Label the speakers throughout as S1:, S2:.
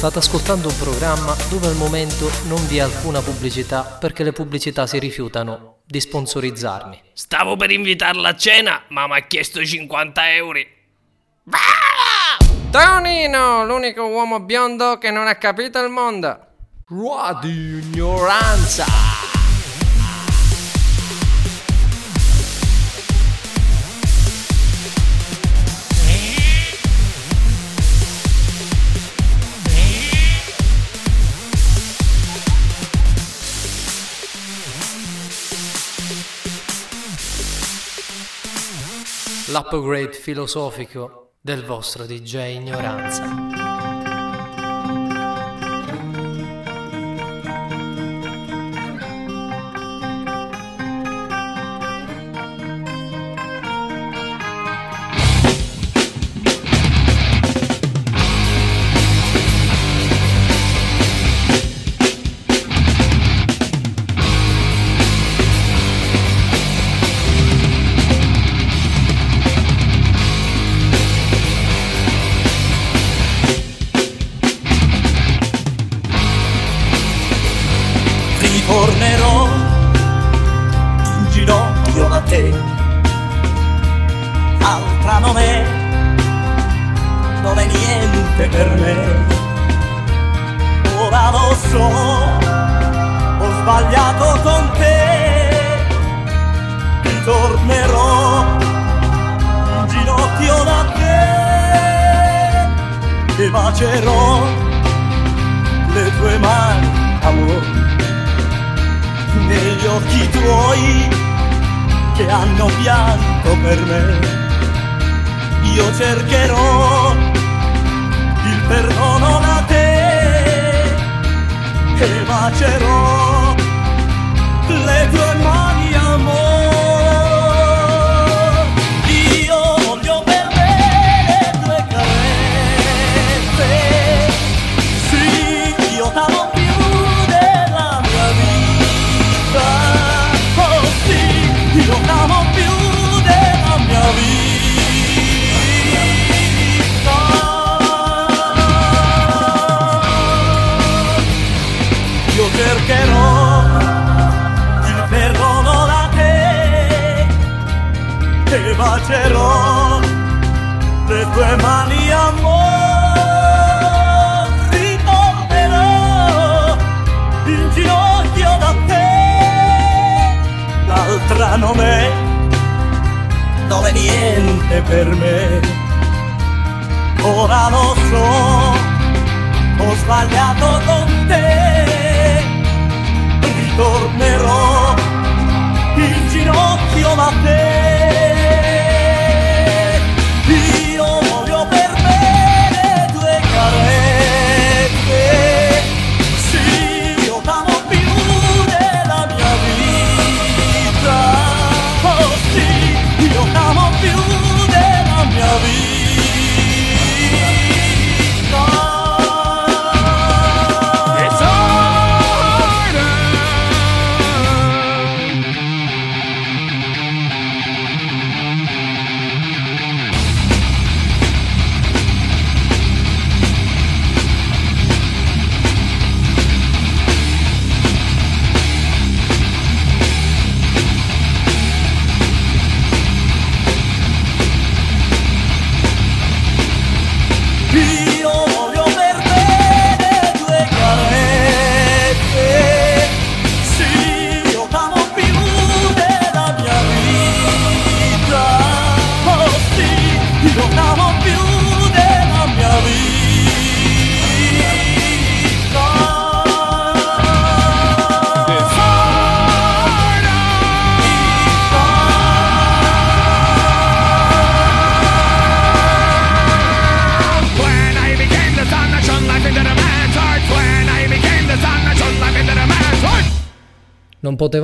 S1: State ascoltando un programma dove al momento non vi è alcuna pubblicità perché le pubblicità si rifiutano di sponsorizzarmi.
S2: Stavo per invitarla a cena, ma mi ha chiesto 50 euro.
S3: Tonino, l'unico uomo biondo che non ha capito il mondo.
S1: Radio ignoranza! L'upgrade filosofico del vostro DJ ignoranza.
S4: Tuoi che hanno pianto per me. Io cercherò il perdono da te e bacerò le tue mani bacerò le tue mani amore. Ginocchio da te. L'altra non è è niente per me. Ora lo so ho sbagliato con te. Ritornerò in ginocchio da te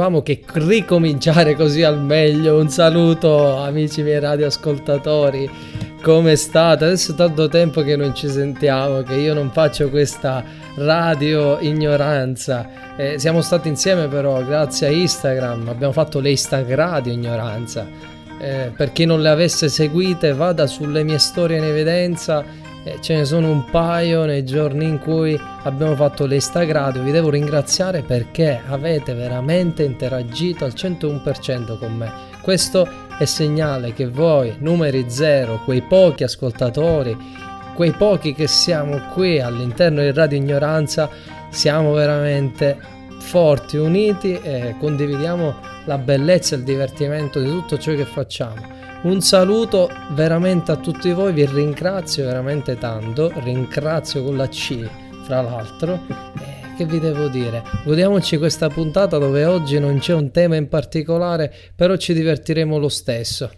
S1: potevamo che ricominciare così al meglio. Un saluto amici miei radioascoltatori. Come state? Adesso è tanto tempo che non ci sentiamo, che io non faccio questa radio ignoranza. Eh, siamo stati insieme però grazie a Instagram, abbiamo fatto le Instagradio ignoranza. Eh, per chi non le avesse seguite vada sulle mie storie in evidenza
S5: E ce ne sono un paio nei giorni in cui abbiamo fatto l'Instagram. Vi devo ringraziare perché avete veramente interagito al 101% con me. Questo è segnale che voi, numeri zero, quei pochi ascoltatori, quei pochi che siamo qui all'interno di Radio Ignoranza, siamo veramente forti, uniti e condividiamo la bellezza e il divertimento di tutto ciò che facciamo. Un saluto veramente a tutti voi, vi ringrazio veramente tanto, ringrazio con la C fra l'altro. Eh, che vi devo dire? Godiamoci questa puntata dove oggi non c'è un tema in particolare, però ci divertiremo lo stesso.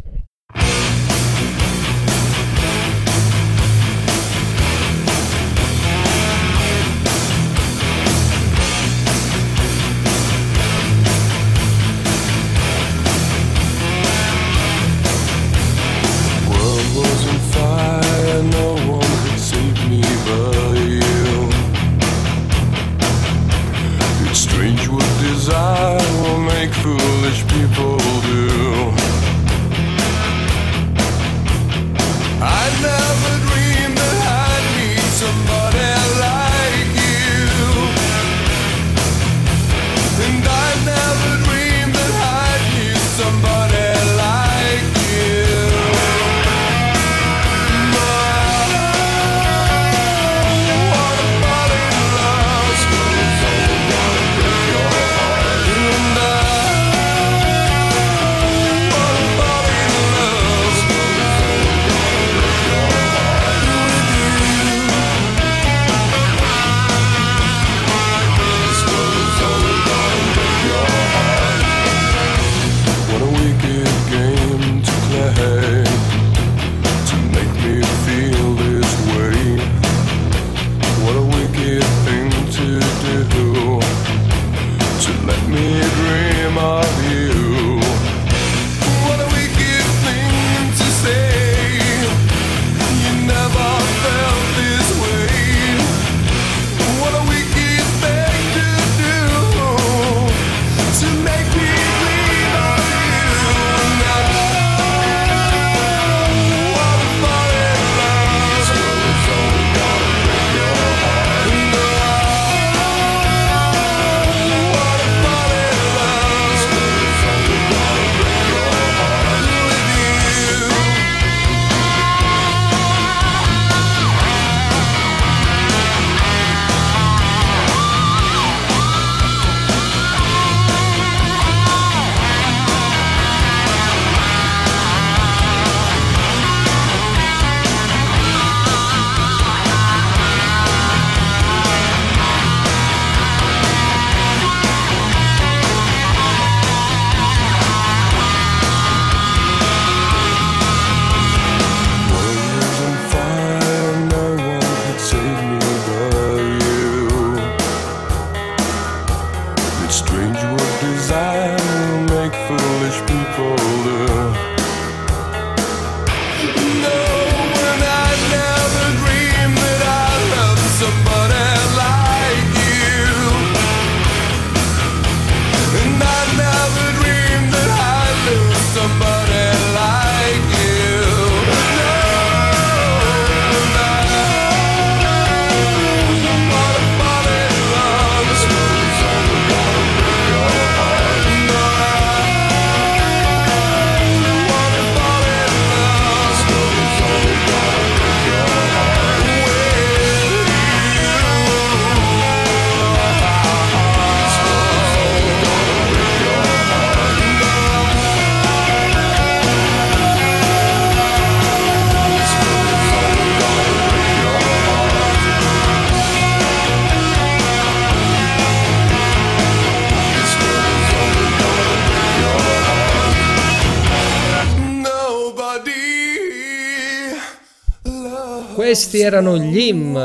S5: Questi erano gli Im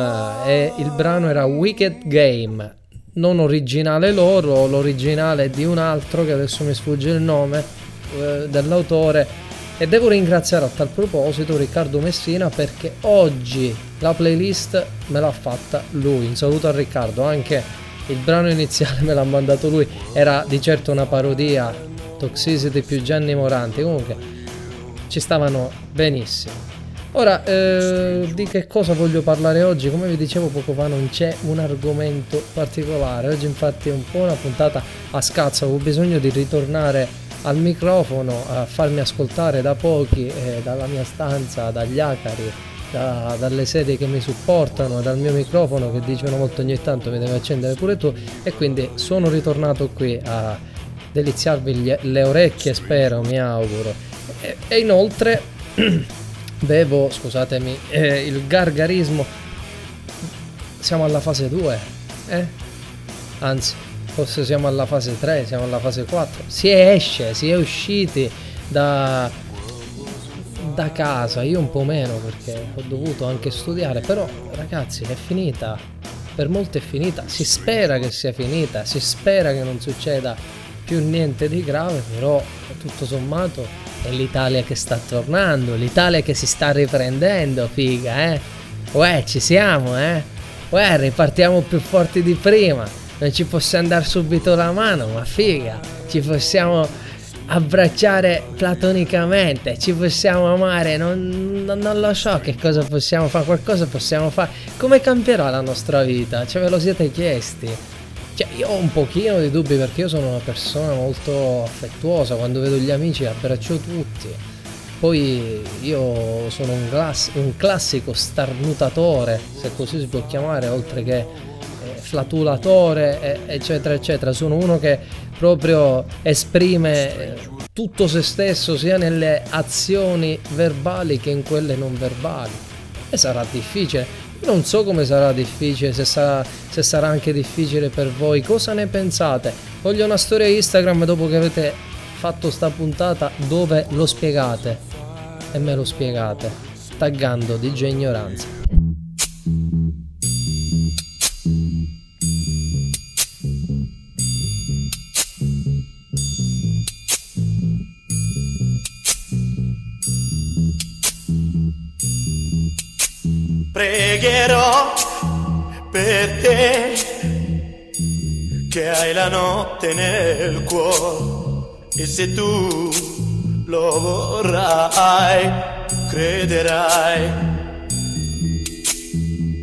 S5: e il brano era Wicked Game, non originale loro, l'originale di un altro che adesso mi sfugge il nome eh, dell'autore e devo ringraziare a tal proposito Riccardo Messina perché oggi la playlist me l'ha fatta lui. Un saluto a Riccardo, anche il brano iniziale me l'ha mandato lui, era di certo una parodia, Toxicity più Gianni Moranti, comunque ci stavano benissimo.
S1: Ora, eh, di che cosa voglio parlare oggi? Come vi dicevo poco fa, non c'è un argomento particolare. Oggi, infatti, è un po' una puntata a scazzo. Ho bisogno di ritornare al microfono a farmi ascoltare da pochi, eh, dalla mia stanza, dagli acari, da- dalle sedie che mi supportano, dal mio microfono che dice una volta ogni tanto mi devi accendere pure tu. E quindi sono ritornato qui a deliziarvi le orecchie, spero, mi auguro. E, e inoltre bevo, scusatemi, eh, il gargarismo. Siamo alla fase 2, eh? Anzi, forse siamo alla fase 3, siamo alla fase 4. Si esce, si è usciti da, da casa, io un po' meno perché ho dovuto anche studiare, però ragazzi è finita, per molti è finita, si spera che sia finita, si spera che non succeda più niente di grave, però tutto sommato è l'Italia che sta tornando, l'Italia che si sta riprendendo, figa, eh? Uè, ci siamo, eh? Uè, ripartiamo più forti di prima, non ci possiamo dare subito la mano, ma figa, ci possiamo abbracciare platonicamente, ci possiamo amare, non, non- non lo so che cosa possiamo fare, qualcosa possiamo fare. Come cambierà la nostra vita? Ce ve lo siete chiesti? Cioè, io ho un pochino di dubbi perché io sono una persona molto affettuosa, quando vedo gli amici abbraccio tutti. Poi io sono un, class- un classico starnutatore, se così si può chiamare, oltre che eh, flatulatore, eh, eccetera, eccetera. Sono uno che proprio esprime eh, tutto se stesso sia nelle azioni verbali che in quelle non verbali. E sarà difficile. Non so come sarà difficile, se sarà, se sarà anche difficile per voi. Cosa ne pensate? Voglio una storia Instagram dopo che avete fatto sta puntata dove lo spiegate. E me lo spiegate. Taggando DJ Ignoranza.
S6: Pregherò per te che hai la notte nel cuore e se tu lo vorrai, crederai.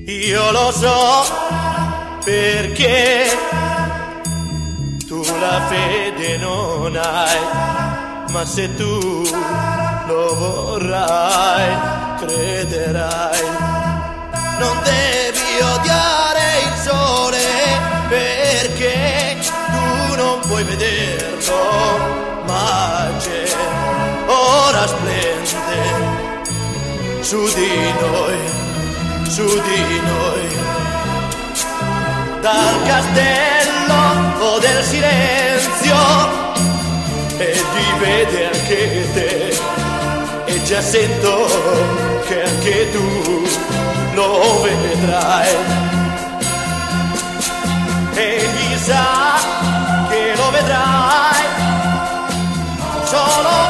S6: Io lo so perché tu la fede non hai, ma se tu lo vorrai, crederai. Non devi odiare il sole perché tu non puoi vederlo, ma c'è, ora splende su di noi, su di noi. Dal castello del silenzio e di vedere anche te e già sento che anche tu lo vedrai. E chissà che lo vedrai solo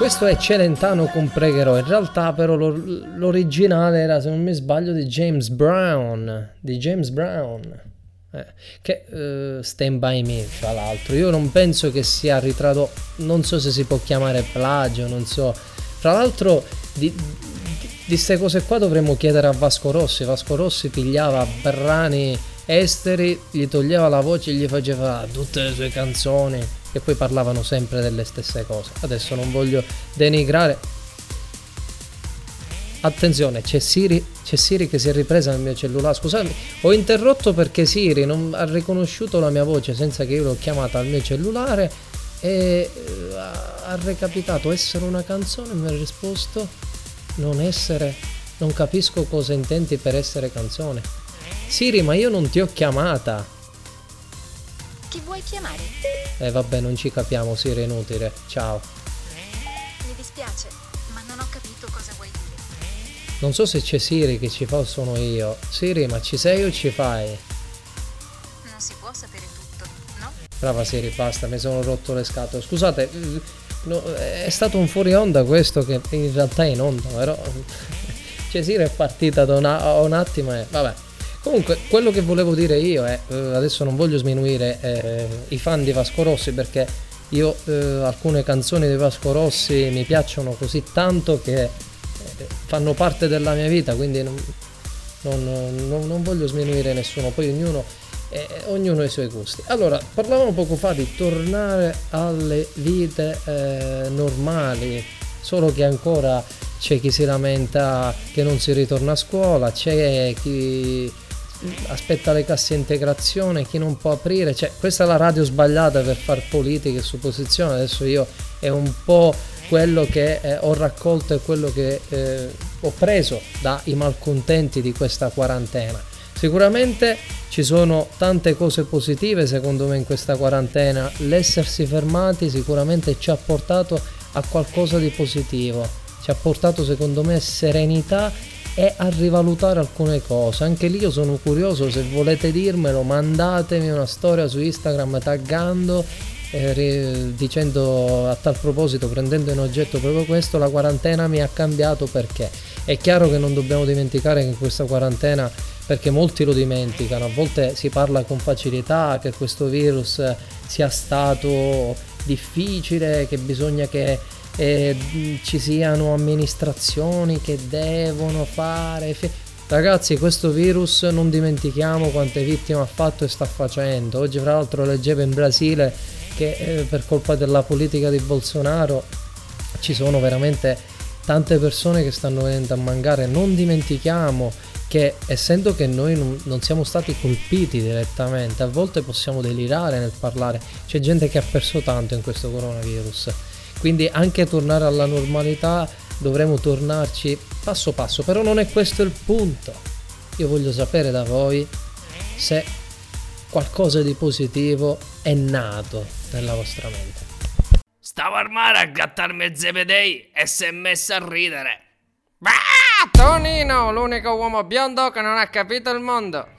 S6: questo è
S1: Celentano con Pregherò. In realtà, però, lo- l'originale era, se non mi sbaglio, di James Brown. Di James Brown. Eh, che eh, Stand By Me, tra l'altro. Io non penso che sia ritratto. Non so se si può chiamare plagio, non so. Tra l'altro, di queste cose qua dovremmo chiedere a Vasco Rossi. Vasco Rossi pigliava brani esteri, gli toglieva la voce e gli faceva tutte le sue canzoni e poi parlavano sempre delle stesse cose. Adesso non voglio denigrare. Attenzione, c'è Siri, c'è Siri che si è ripresa nel mio cellulare. Scusate, ho interrotto perché Siri non ha riconosciuto la mia voce senza che io l'ho chiamata al mio cellulare e eh, ha recapitato essere una canzone e mi ha risposto non essere, non capisco cosa intendi per essere canzone. Siri, ma io non ti ho chiamata.
S7: Chi vuoi chiamare?
S1: Eh vabbè, non ci capiamo, Siri, è inutile. Ciao.
S7: Mi dispiace, ma non ho capito cosa vuoi dire.
S1: Non so se c'è Siri che ci fa o sono io. Siri, ma ci sei o ci fai?
S7: Non si può sapere tutto, no?
S1: Brava Siri, basta, mi sono rotto le scatole. Scusate, eh, no, è stato un fuori onda questo che in realtà è in onda, però... Cioè Siri è partita da una- un attimo e... Vabbè. Comunque, quello che volevo dire io è... eh, adesso non voglio sminuire eh, i fan di Vasco Rossi perché io eh, alcune canzoni di Vasco Rossi mi piacciono così tanto che eh, fanno parte della mia vita, quindi non, non- non- non voglio sminuire nessuno, poi ognuno, eh, ognuno ha i suoi gusti. Allora, parlavamo poco fa di tornare alle vite normali, solo che ancora c'è chi si lamenta che non si ritorna a scuola, c'è chi aspetta le casse integrazione, chi non può aprire, cioè questa è la radio sbagliata per far politica e supposizione, adesso io è un po' quello che eh, ho raccolto e quello che eh, ho preso dai malcontenti di questa quarantena. Sicuramente ci sono tante cose positive secondo me in questa quarantena, l'essersi fermati sicuramente ci ha portato a qualcosa di positivo, ci ha portato secondo me serenità e a rivalutare alcune cose. Anche lì io sono curioso, se volete dirmelo, mandatemi una storia su Instagram taggando eh, dicendo a tal proposito, prendendo in oggetto proprio questo, la quarantena mi ha cambiato perché. È chiaro che non dobbiamo dimenticare che in questa quarantena, perché molti lo dimenticano, a volte si parla con facilità che questo virus sia stato difficile, che bisogna che eh, ci siano amministrazioni che devono fare. fi- Ragazzi, questo virus non dimentichiamo quante vittime ha fatto e sta facendo. Oggi, fra l'altro, leggevo in Brasile che eh, per colpa della politica di Bolsonaro ci sono veramente tante persone che stanno venendo a mancare. Non dimentichiamo che essendo che noi non siamo stati colpiti direttamente, a volte possiamo delirare nel parlare. C'è gente che ha perso tanto in questo coronavirus. Quindi anche tornare alla normalità dovremo tornarci passo passo, però non è questo il punto. Io voglio sapere da voi se qualcosa di positivo è nato nella vostra mente.
S3: Stavo al mare a grattarmi zebedei e si è messa a ridere. Ah, Tonino, l'unico uomo biondo che non ha capito il mondo.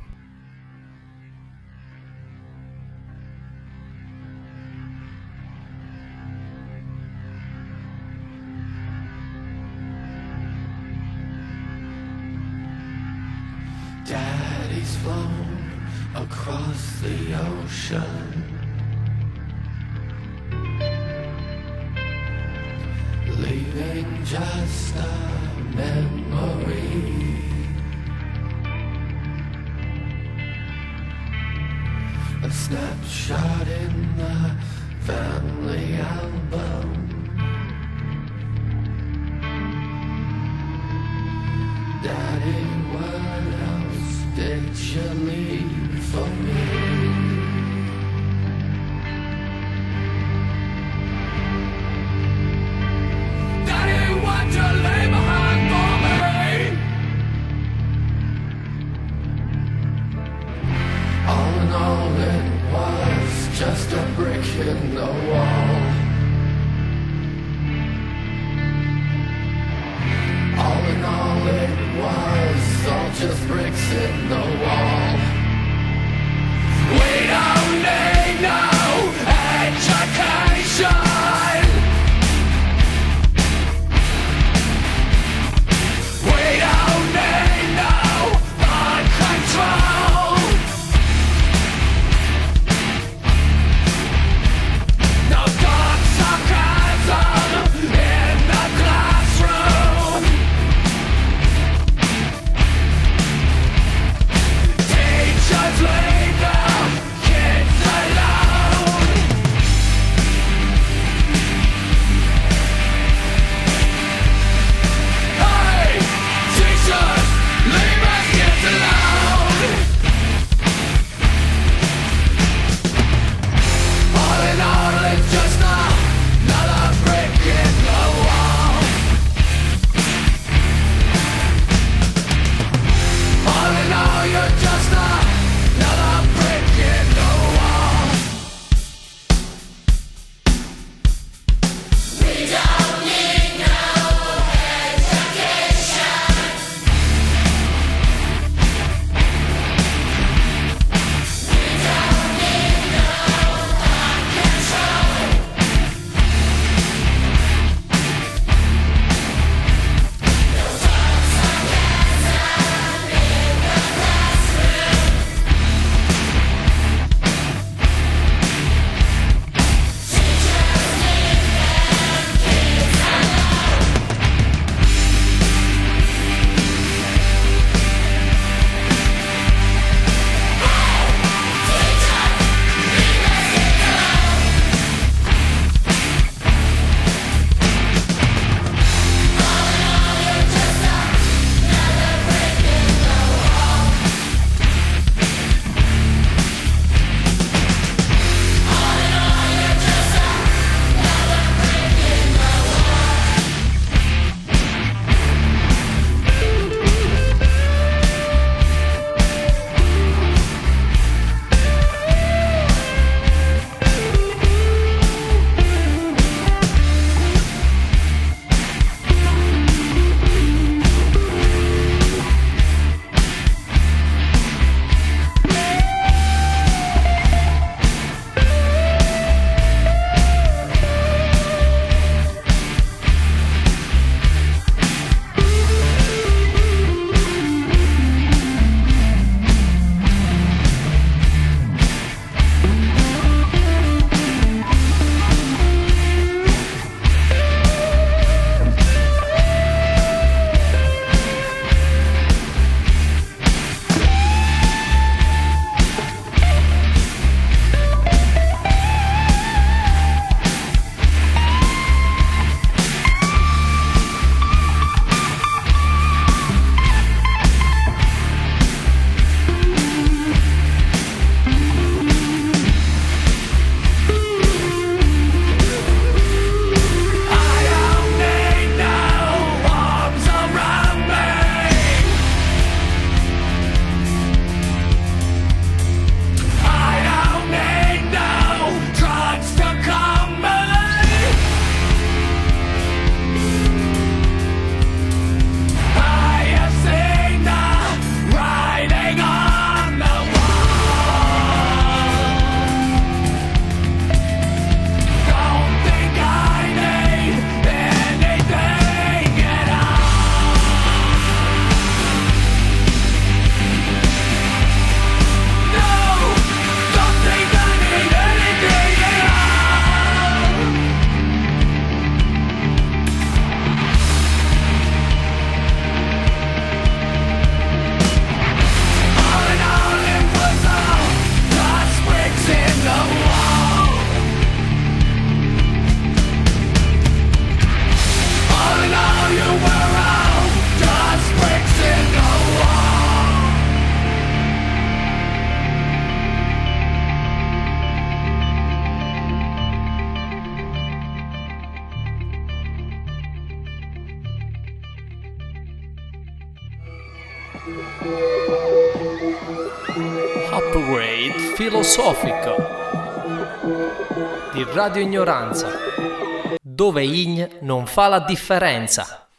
S8: Daddy's flown across the ocean. Leaving just a memory.
S1: Filosofico di Radio Ignoranza, dove Ign non fa la differenza.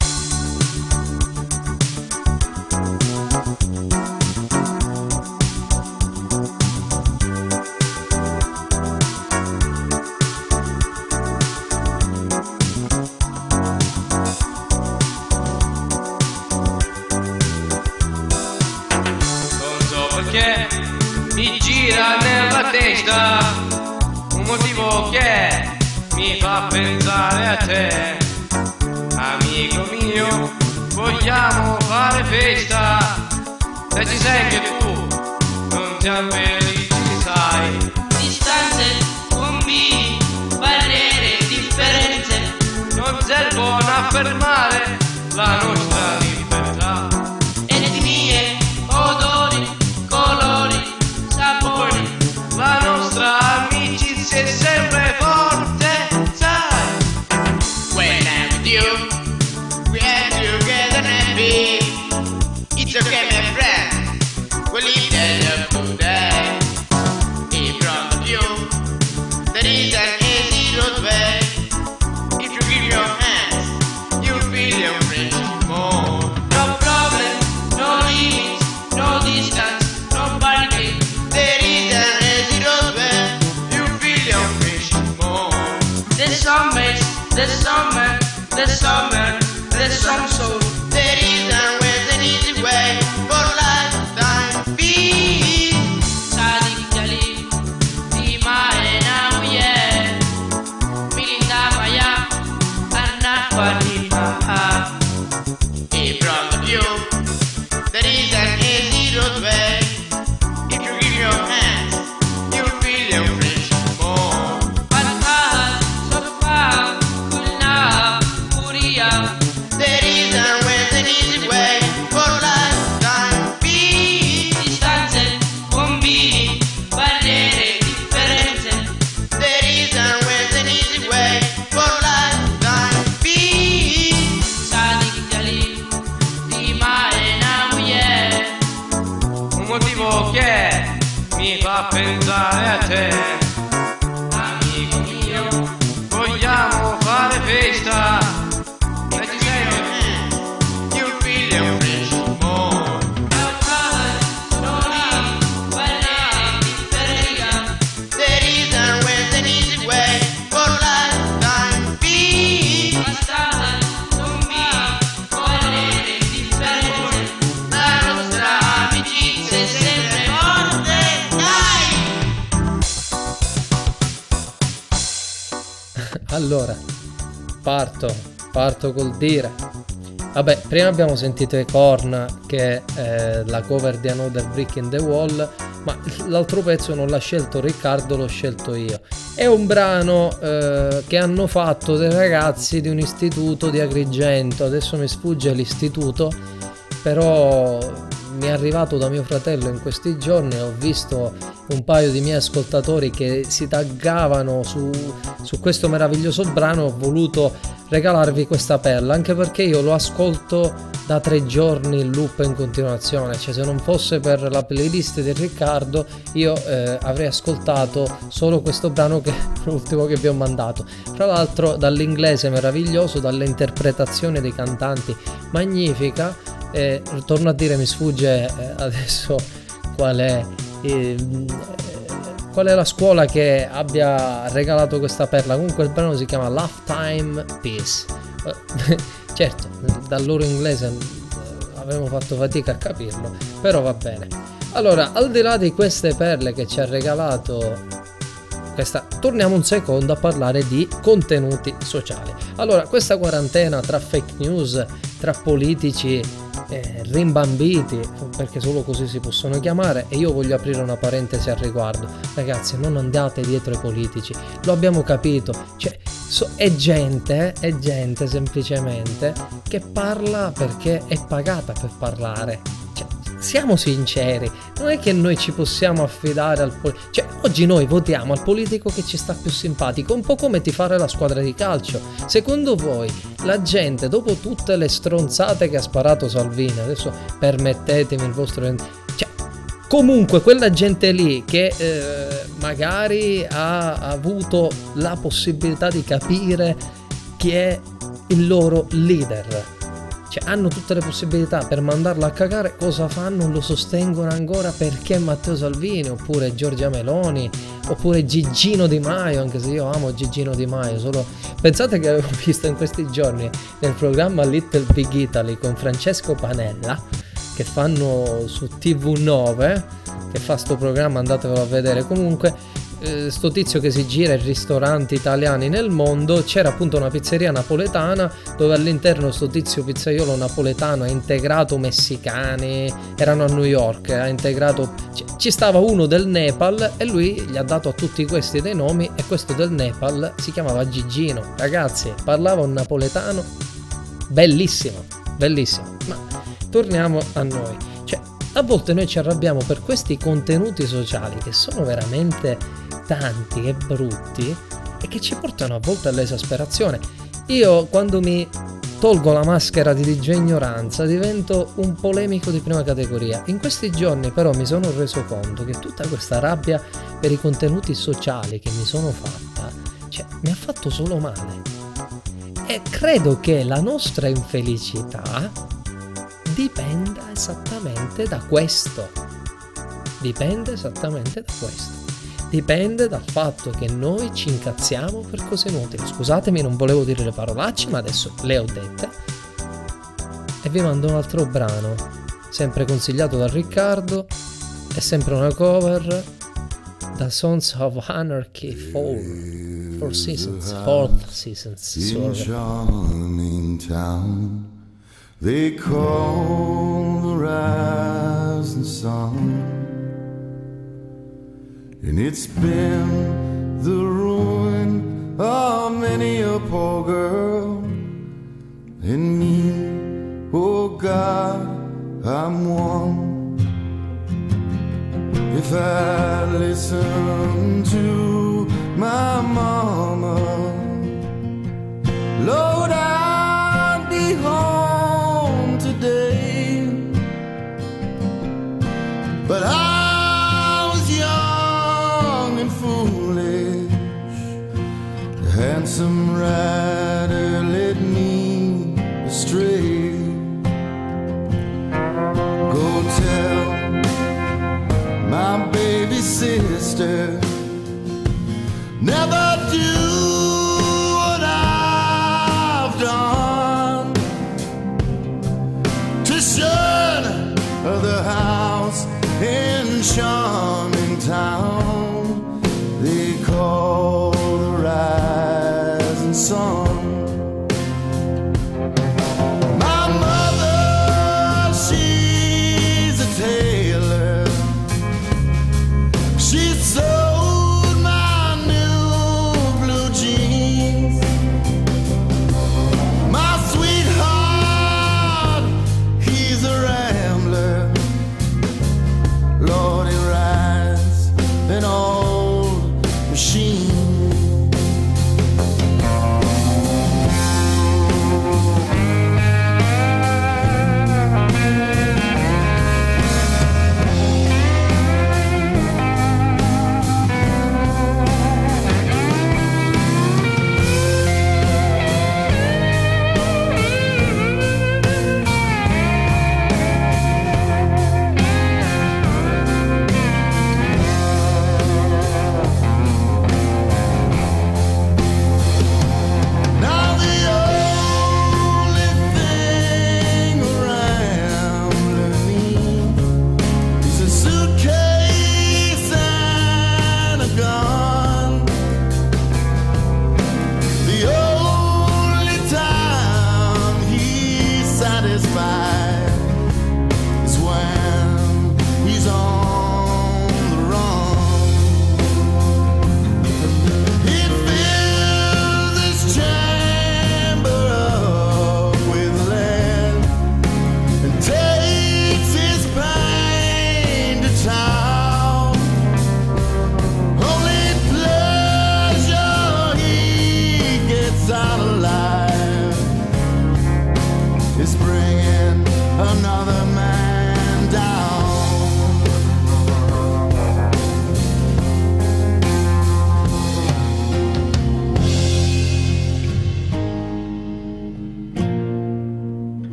S9: Vogliamo fare festa. Se ci sei anche tu, non siamo felici, sai. Distanze, combini, barriere, differenze. Non servono a fermare la nostra summer, the summer, the summer, the summer
S1: parto col dire. Vabbè, prima abbiamo sentito i Korn che è la cover di Another Brick in the Wall, ma l'altro pezzo non l'ha scelto Riccardo, l'ho scelto io. È un brano eh, che hanno fatto dei ragazzi di un istituto di Agrigento, adesso mi sfugge l'istituto, però mi è arrivato da mio fratello in questi giorni, ho visto un paio di miei ascoltatori che si taggavano su, su questo meraviglioso brano, ho voluto regalarvi questa perla, anche perché io lo ascolto da tre giorni in loop in continuazione, cioè se non fosse per la playlist di Riccardo io eh, avrei ascoltato solo questo brano che è l'ultimo che vi ho mandato. Tra l'altro dall'inglese meraviglioso, dalle interpretazioni dei cantanti magnifica, e torno a dire mi sfugge eh, adesso qual è eh, qual è la scuola che abbia regalato questa perla? Comunque il brano si chiama Lifetime Peace. Certo dal loro inglese eh, avevo fatto fatica a capirlo però va bene. Allora al di là di queste perle che ci ha regalato questa, torniamo un secondo a parlare di contenuti sociali. Allora, questa quarantena tra fake news, tra politici eh, rimbambiti, perché solo così si possono chiamare, e io voglio aprire una parentesi al riguardo. Ragazzi, non andate dietro ai politici, lo abbiamo capito. Cioè, so- è gente, è gente semplicemente che parla perché è pagata per parlare. Siamo sinceri, non è che noi ci possiamo affidare al politico. Cioè, oggi noi votiamo al politico che ci sta più simpatico, un po' come tifare la squadra di calcio. Secondo voi, la gente, dopo tutte le stronzate che ha sparato Salvini, adesso permettetemi il vostro. Cioè, comunque, quella gente lì che eh, magari ha avuto la possibilità di capire chi è il loro leader cioè, hanno tutte le possibilità per mandarlo a cagare, cosa fanno? Lo sostengono ancora perché Matteo Salvini, oppure Giorgia Meloni, oppure Gigino Di Maio, anche se io amo Gigino Di Maio, solo pensate che avevo visto in questi giorni nel programma Little Big Italy con Francesco Panella, che fanno su TV9, che fa sto programma, andatevelo a vedere comunque, eh, sto tizio che si gira in ristoranti italiani nel mondo, c'era appunto una pizzeria napoletana dove all'interno sto tizio pizzaiolo napoletano ha integrato messicani, erano a New York, ha integrato... Ci stava uno del Nepal e lui gli ha dato a tutti questi dei nomi e questo del Nepal si chiamava Gigino. Ragazzi, parlava un napoletano bellissimo, bellissimo. Ma torniamo a noi. Cioè, a volte noi ci arrabbiamo per questi contenuti sociali che sono veramente tanti e brutti e che ci portano a volte all'esasperazione. Io quando mi tolgo la maschera di DJ ignoranza divento un polemico di prima categoria. In questi giorni però mi sono reso conto che tutta questa rabbia per i contenuti sociali che mi sono fatta, cioè, mi ha fatto solo male. E credo che la nostra infelicità dipenda esattamente da questo. Dipende esattamente da questo dipende dal fatto che noi ci incazziamo per cose inutili. Scusatemi, non volevo dire le parolacce, ma adesso le ho dette. E vi mando un altro brano, sempre consigliato da Riccardo, è sempre una cover da Sons of Anarchy 4 Four Seasons, Fourth Seasons.
S10: In
S1: sorry.
S10: charming town, they call the rising sun, and it's been the ruin of many a poor girl, and me, oh God, I'm one. If I listen to my mama. Lord, I'll be home today. But I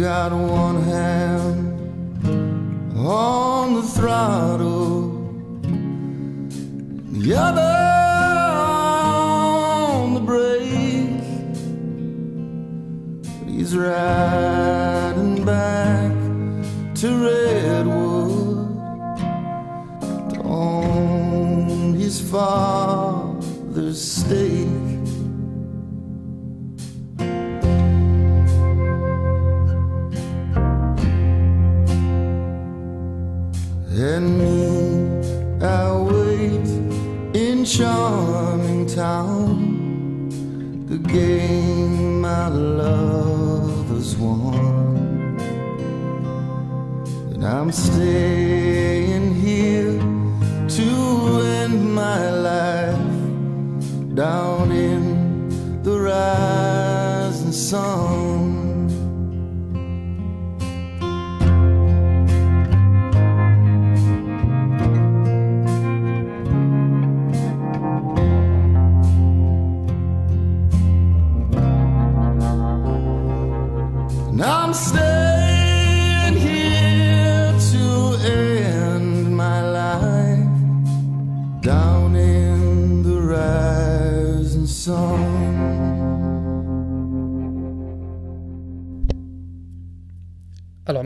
S10: got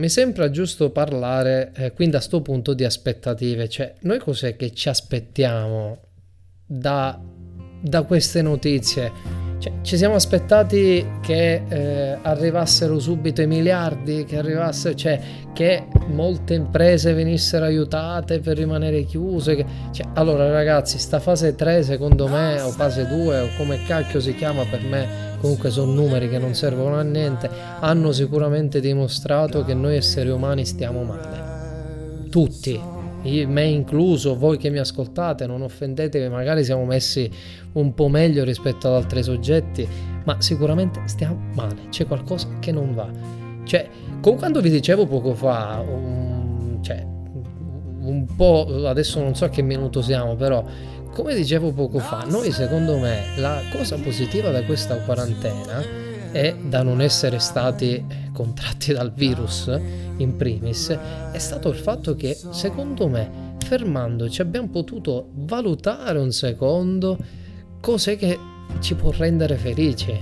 S1: mi sembra giusto parlare eh, quindi a sto punto di aspettative, cioè noi cos'è che ci aspettiamo da, da queste notizie? Cioè, ci siamo aspettati che eh, arrivassero subito i miliardi, che arrivasse, cioè che molte imprese venissero aiutate per rimanere chiuse. che- cioè, allora ragazzi, sta fase 3 secondo me, o fase 2, o come cacchio si chiama per me, comunque sono numeri che non servono a niente, hanno sicuramente dimostrato che noi esseri umani stiamo male. Tutti, me incluso, voi che mi ascoltate, non offendetevi, magari siamo messi un po' meglio rispetto ad altri soggetti, ma sicuramente stiamo male, c'è qualcosa che non va. Cioè, con quando vi dicevo poco fa, un, cioè, un po', adesso non so a che minuto siamo, però, come dicevo poco fa, noi secondo me la cosa positiva da questa quarantena è da non essere stati contratti dal virus in primis, è stato il fatto che secondo me fermandoci abbiamo potuto valutare un secondo cos'è che ci può rendere felici.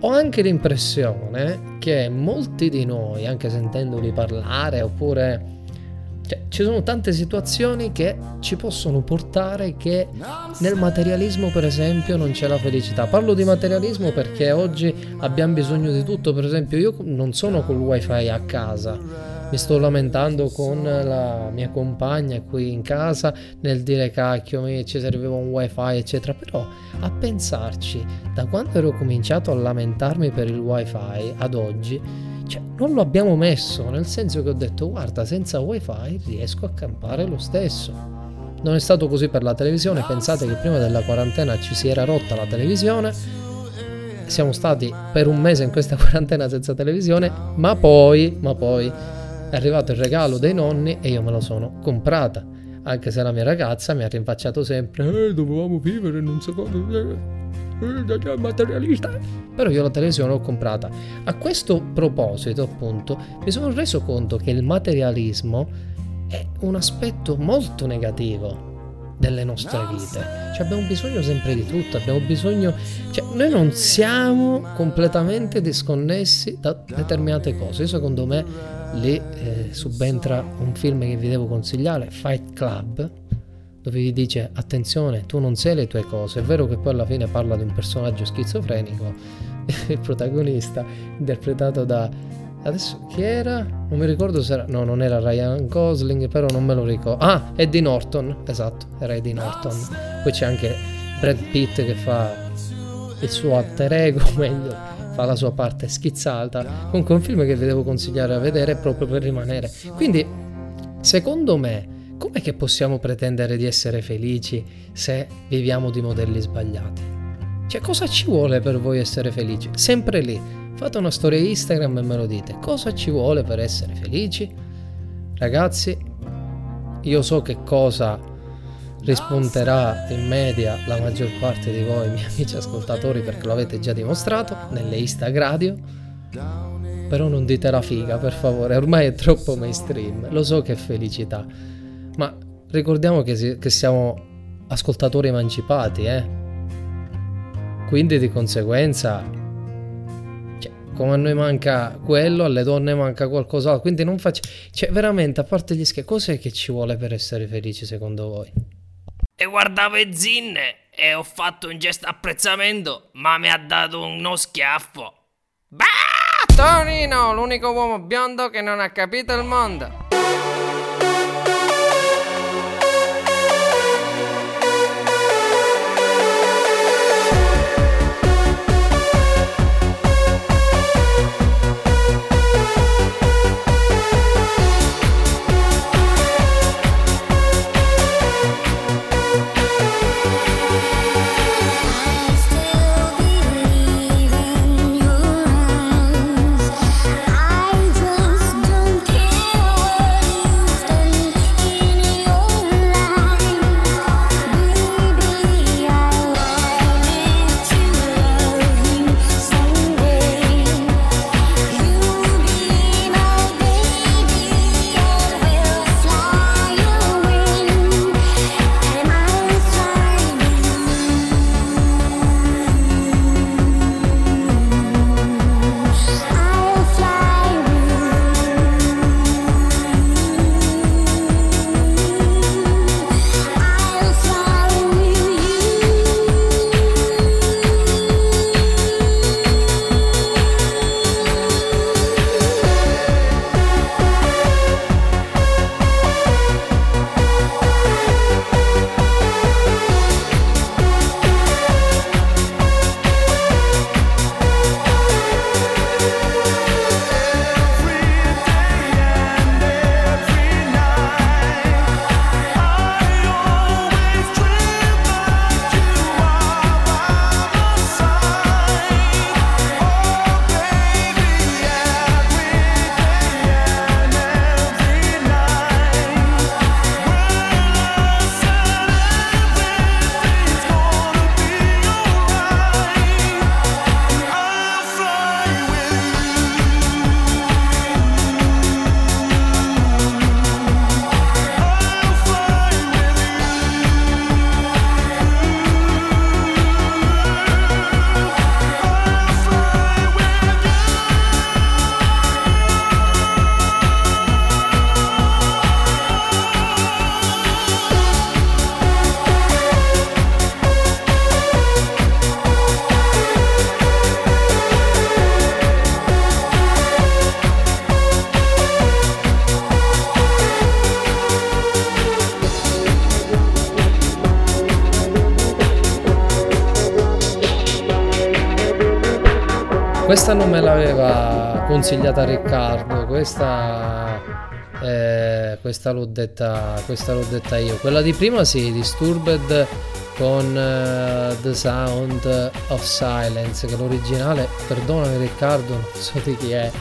S1: Ho anche l'impressione che molti di noi, anche sentendoli parlare, oppure cioè, ci sono tante situazioni che ci possono portare che nel materialismo, per esempio, non c'è la felicità. Parlo di materialismo perché oggi abbiamo bisogno di tutto. Per esempio, io non sono col wifi a casa. Mi sto lamentando con la mia compagna qui in casa nel dire cacchio, ci serviva un wifi, eccetera. Però a pensarci, da quando ero cominciato a lamentarmi per il wifi ad oggi, cioè, non lo abbiamo messo, nel senso che ho detto guarda, senza wifi riesco a campare lo stesso. Non è stato così per la televisione, pensate che prima della quarantena ci si era rotta la televisione, siamo stati per un mese in questa quarantena senza televisione, ma poi, ma poi è arrivato il regalo dei nonni e io me lo sono comprata. Anche se la mia ragazza mi ha rinfacciato sempre, eh, dovevamo vivere secondo, eh, eh, materialista. Però io la televisione l'ho comprata. A questo proposito, appunto, mi sono reso conto che il materialismo è un aspetto molto negativo delle nostre vite. Cioè abbiamo bisogno sempre di tutto, abbiamo bisogno... Cioè noi non siamo completamente disconnessi da determinate cose. Io secondo me lì eh, subentra un film che vi devo consigliare, Fight Club, dove vi dice attenzione, tu non sei le tue cose. È vero che poi alla fine parla di un personaggio schizofrenico, il protagonista, interpretato da... Adesso chi era? Non mi ricordo se era... No, non era Ryan Gosling, però non me lo ricordo. Ah, Eddie Norton, esatto, era Eddie Norton. Poi c'è anche Brad Pitt che fa il suo alter ego, meglio, fa la sua parte schizzata. Comunque un film che vi devo consigliare a vedere proprio per rimanere. Quindi, secondo me, com'è che possiamo pretendere di essere felici se viviamo di modelli sbagliati? Cioè, cosa ci vuole per voi essere felici? Sempre lì. Fate una storia Instagram e me lo dite. Cosa ci vuole per essere felici? Ragazzi, io so che cosa rispunterà in media la maggior parte di voi, miei amici ascoltatori, perché lo avete già dimostrato nelle Instagradio. però non dite la figa, per favore, ormai è troppo mainstream. Lo so che felicità, ma ricordiamo che, si- che siamo ascoltatori emancipati, eh? Quindi di conseguenza, cioè, come a noi manca quello, alle donne manca qualcos'altro. Quindi non faccio. Cioè, veramente, a parte gli scherzi, cos'è che ci vuole per essere felici secondo voi?
S3: E guardavo i zinne e ho fatto un gesto apprezzamento, ma mi ha dato uno schiaffo. Bah! Tonino, l'unico uomo biondo che non ha capito il mondo.
S1: Questa non me l'aveva consigliata Riccardo, questa, eh, questa, l'ho detta, questa l'ho detta io. Quella di prima sì, Disturbed con eh, The Sound of Silence, che l'originale, perdonami Riccardo, non so di chi è,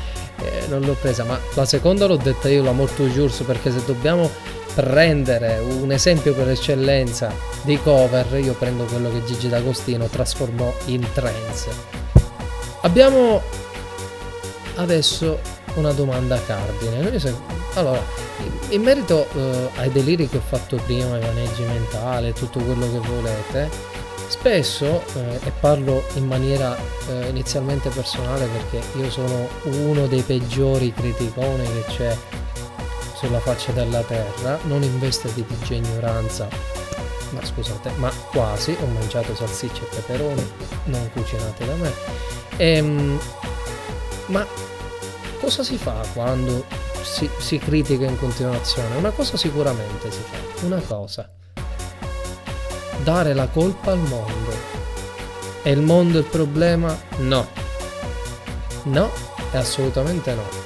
S1: eh, non l'ho presa, ma la seconda l'ho detta io, la Morto Jurs, perché se dobbiamo prendere un esempio per eccellenza di cover, io prendo quello che Gigi D'Agostino trasformò in trance. Abbiamo adesso una domanda cardine. Allora, in- in merito eh, ai deliri che ho fatto prima, ai maneggi mentali, tutto quello che volete, spesso, eh, e parlo in maniera eh, inizialmente personale perché io sono uno dei peggiori criticoni che c'è sulla faccia della terra, non in veste di digia ignoranza, ma scusate, ma quasi, ho mangiato salsicce e peperoni, non cucinate da me. Ehm, ma cosa si fa quando si, si critica in continuazione? Una cosa sicuramente si fa, una cosa. Dare la colpa al mondo. È il mondo il problema? No. No, assolutamente no.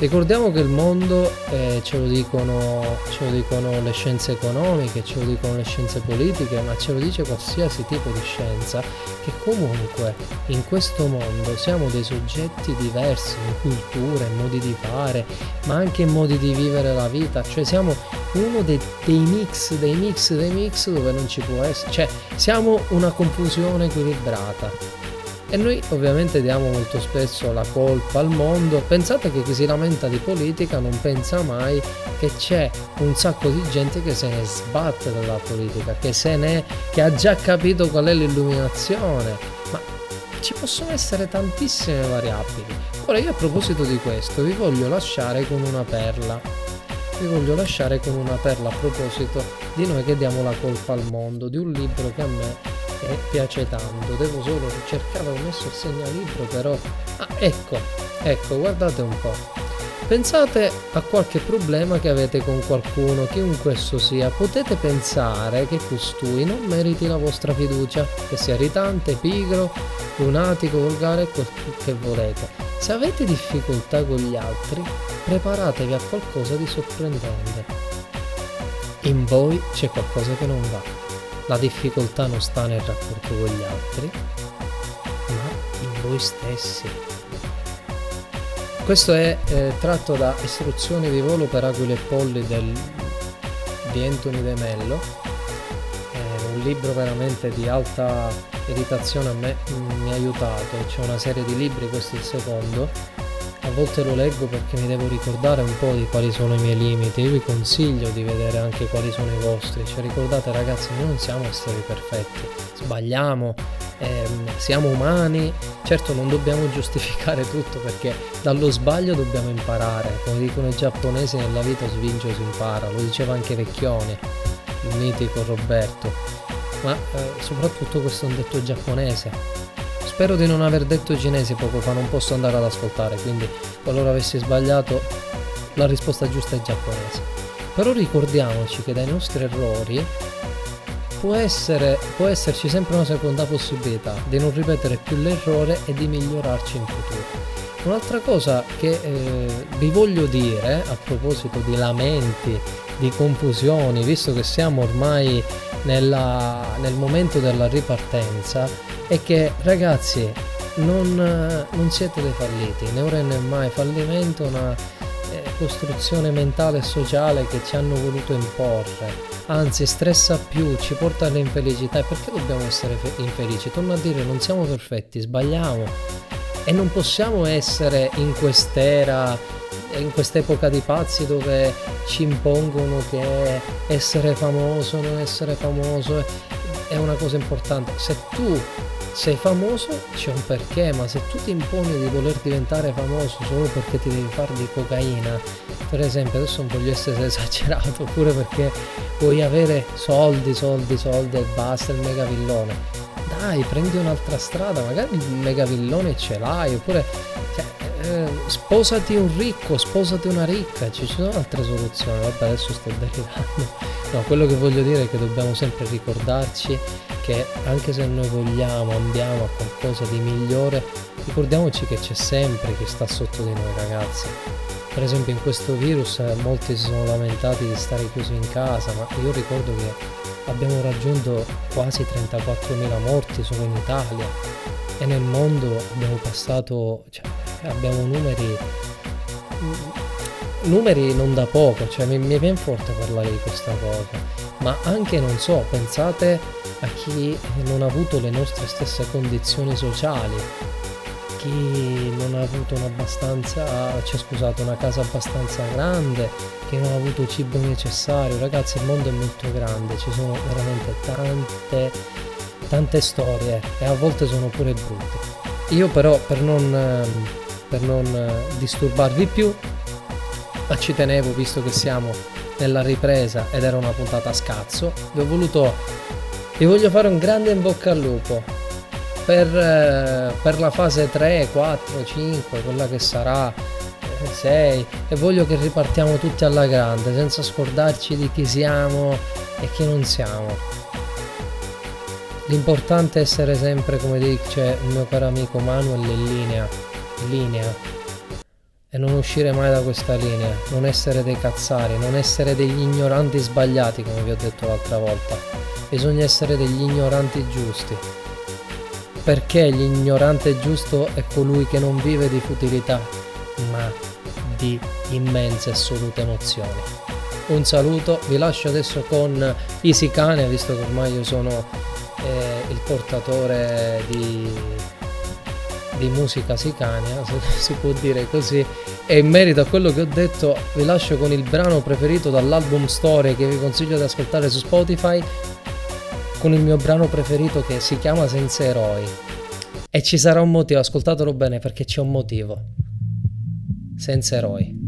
S1: Ricordiamo che il mondo, eh, ce, lo dicono, ce lo dicono le scienze economiche, ce lo dicono le scienze politiche, ma ce lo dice qualsiasi tipo di scienza, che comunque in questo mondo siamo dei soggetti diversi in culture, in modi di fare, ma anche in modi di vivere la vita, cioè siamo uno dei, dei mix, dei mix, dei mix dove non ci può essere, cioè siamo una confusione equilibrata. E noi ovviamente diamo molto spesso la colpa al mondo. Pensate che chi si lamenta di politica non pensa mai che c'è un sacco di gente che se ne sbatte dalla politica, che se ne che ha già capito qual è l'illuminazione. Ma ci possono essere tantissime variabili. Ora io a proposito di questo vi voglio lasciare con una perla. Vi voglio lasciare con una perla a proposito di noi che diamo la colpa al mondo, di un libro che a me eh, piace tanto. Devo solo cercare, ho messo il segnalibro però. Ah, ecco, ecco, guardate un po'. Pensate a qualche problema che avete con qualcuno, chiunque esso sia, potete pensare che costui non meriti la vostra fiducia, che sia irritante, pigro, lunatico, volgare, quel che volete. Se avete difficoltà con gli altri, preparatevi a qualcosa di sorprendente. In voi c'è qualcosa che non va. La difficoltà non sta nel rapporto con gli altri, ma in voi stessi. Questo è eh, tratto da Istruzioni di volo per aquile e polli del, di Anthony De Mello. È un libro veramente di alta editazione, a me mi ha aiutato. C'è una serie di libri, questo è il secondo. A volte lo leggo perché mi devo ricordare un po' di quali sono i miei limiti. Io vi consiglio di vedere anche quali sono i vostri. Cioè ricordate ragazzi, noi non siamo esseri perfetti, sbagliamo, ehm, siamo umani, certo non dobbiamo giustificare tutto perché dallo sbaglio dobbiamo imparare, come dicono i giapponesi nella vita svinge si impara, lo diceva anche Vecchioni, il mitico Roberto, ma eh, soprattutto questo è un detto giapponese. Spero di non aver detto cinese poco fa, non posso andare ad ascoltare, quindi qualora avessi sbagliato la risposta giusta è giapponese. Però ricordiamoci che dai nostri errori può, essere, può esserci sempre una seconda possibilità di non ripetere più l'errore e di migliorarci in futuro. Un'altra cosa che eh, vi voglio dire a proposito di lamenti, di confusioni, visto che siamo ormai nella- nel momento della ripartenza, è che ragazzi non, non siete dei falliti, né ora né mai. Fallimento, è una eh, costruzione mentale e sociale che ci hanno voluto imporre. Anzi stressa più, ci porta all'infelicità. E perché dobbiamo essere fe- infelici? Torno a dire, non siamo perfetti, sbagliamo e non possiamo essere in quest'era, in quest'epoca di pazzi dove ci impongono che essere famoso, non essere famoso è- una cosa importante. Se tu sei famoso c'è un perché, ma se tu ti imponi di voler diventare famoso solo perché ti devi fare di cocaina, per esempio, adesso non voglio essere esagerato, oppure perché vuoi avere soldi, soldi, soldi e basta il megavillone. Dai, prendi un'altra strada, magari il megavillone ce l'hai, oppure cioè, eh, sposati un ricco, sposati una ricca, ci sono altre soluzioni, vabbè adesso sto derivando. No, quello che voglio dire è che dobbiamo sempre ricordarci che anche se noi vogliamo, andiamo a qualcosa di migliore, ricordiamoci che c'è sempre chi sta sotto di noi ragazzi. Per esempio in questo virus eh, molti si sono lamentati di stare chiusi in casa, ma io ricordo che abbiamo raggiunto quasi 34.000 morti solo in Italia. E nel mondo abbiamo passato, cioè, abbiamo numeri numeri non da poco, cioè mi, mi viene forte parlare di questa cosa, ma anche non so, pensate a chi non ha avuto le nostre stesse condizioni sociali, chi non ha avuto un'abbastanza, cioè scusate, una casa abbastanza grande, chi non ha avuto cibo necessario, ragazzi il mondo è molto grande, ci sono veramente tante, tante storie e a volte sono pure brutte. Io però per non, per non disturbarvi più ma ci tenevo visto che siamo nella ripresa ed era una puntata a scazzo vi ho voluto vi voglio fare un grande in bocca al lupo per, eh, per la fase 3 4 5 quella che sarà 6 e voglio che ripartiamo tutti alla grande senza scordarci di chi siamo e chi non siamo l'importante è essere sempre come dice il mio caro amico Manuel in linea in linea e non uscire mai da questa linea, non essere dei cazzari, non essere degli ignoranti sbagliati come vi ho detto l'altra volta. Bisogna essere degli ignoranti giusti perché l'ignorante giusto è colui che non vive di futilità, ma di immense e assolute emozioni. Un saluto, vi lascio adesso con Isicane, visto che ormai io sono eh, il portatore di,
S11: di musica sicania, se si può dire così, e in merito a quello che ho detto vi lascio con il brano preferito dall'album Story che vi consiglio di ascoltare su Spotify, con il mio brano preferito che si chiama Senza Eroi. E ci sarà un motivo, ascoltatelo bene perché c'è un motivo. Senza Eroi.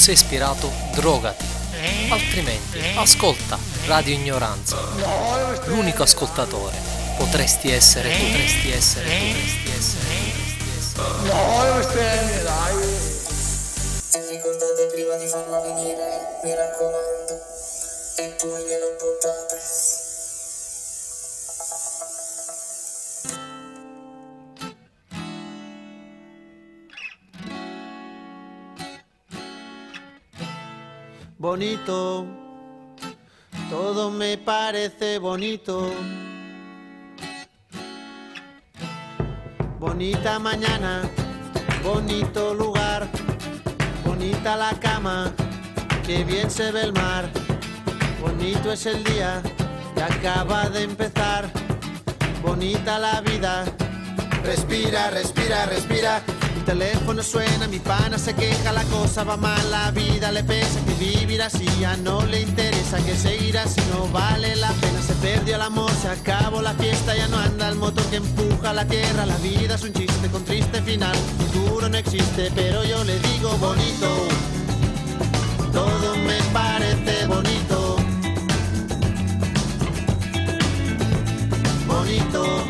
S11: sei ispirato, drogati. Altrimenti, ascolta Radio Ignoranza. L'unico ascoltatore. Potresti essere, potresti essere, potresti essere, potresti essere.
S6: No, todo me parece bonito. Bonita mañana, bonito lugar, bonita la cama, que bien se ve el mar. Bonito es el día que acaba de empezar, bonita la vida. Respira, respira, respira. Mi teléfono suena, mi pana se queja, la cosa va mal, la vida le pesa, que vivir así ya no le interesa, que seguir así no vale la pena. Se perdió el amor, se acabó la fiesta, ya no anda el motor que empuja la tierra. La vida es un chiste con triste final, futuro no existe, pero yo le digo bonito. Todo me parece bonito. Bonito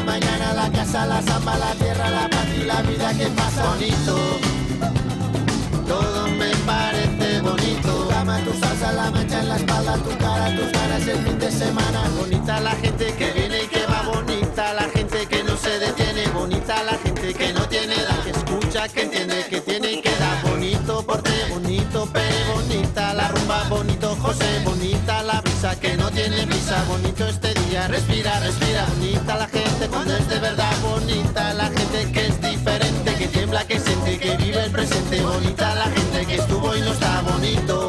S6: la mañana, la casa, la samba, la tierra, la paz y la vida que pasa. Bonito. Todo me parece bonito. Tu cama, tu salsa, la mancha en la espalda, tu cara, tus ganas el fin de semana. Bonita la gente que viene y que va. Bonita la gente que no se detiene. Bonita la gente que no tiene edad. Que escucha, que entiende, que tiene y que da. Bonito porte, bonito pe, bonita la rumba, bonito José, bonita la brisa que no tiene prisa, bonito este respira, respira, bonita la gente cuando es de verdad, bonita la gente que es diferente, que tiembla, que siente, que vive el presente, bonita la gente que estuvo y no está bonito.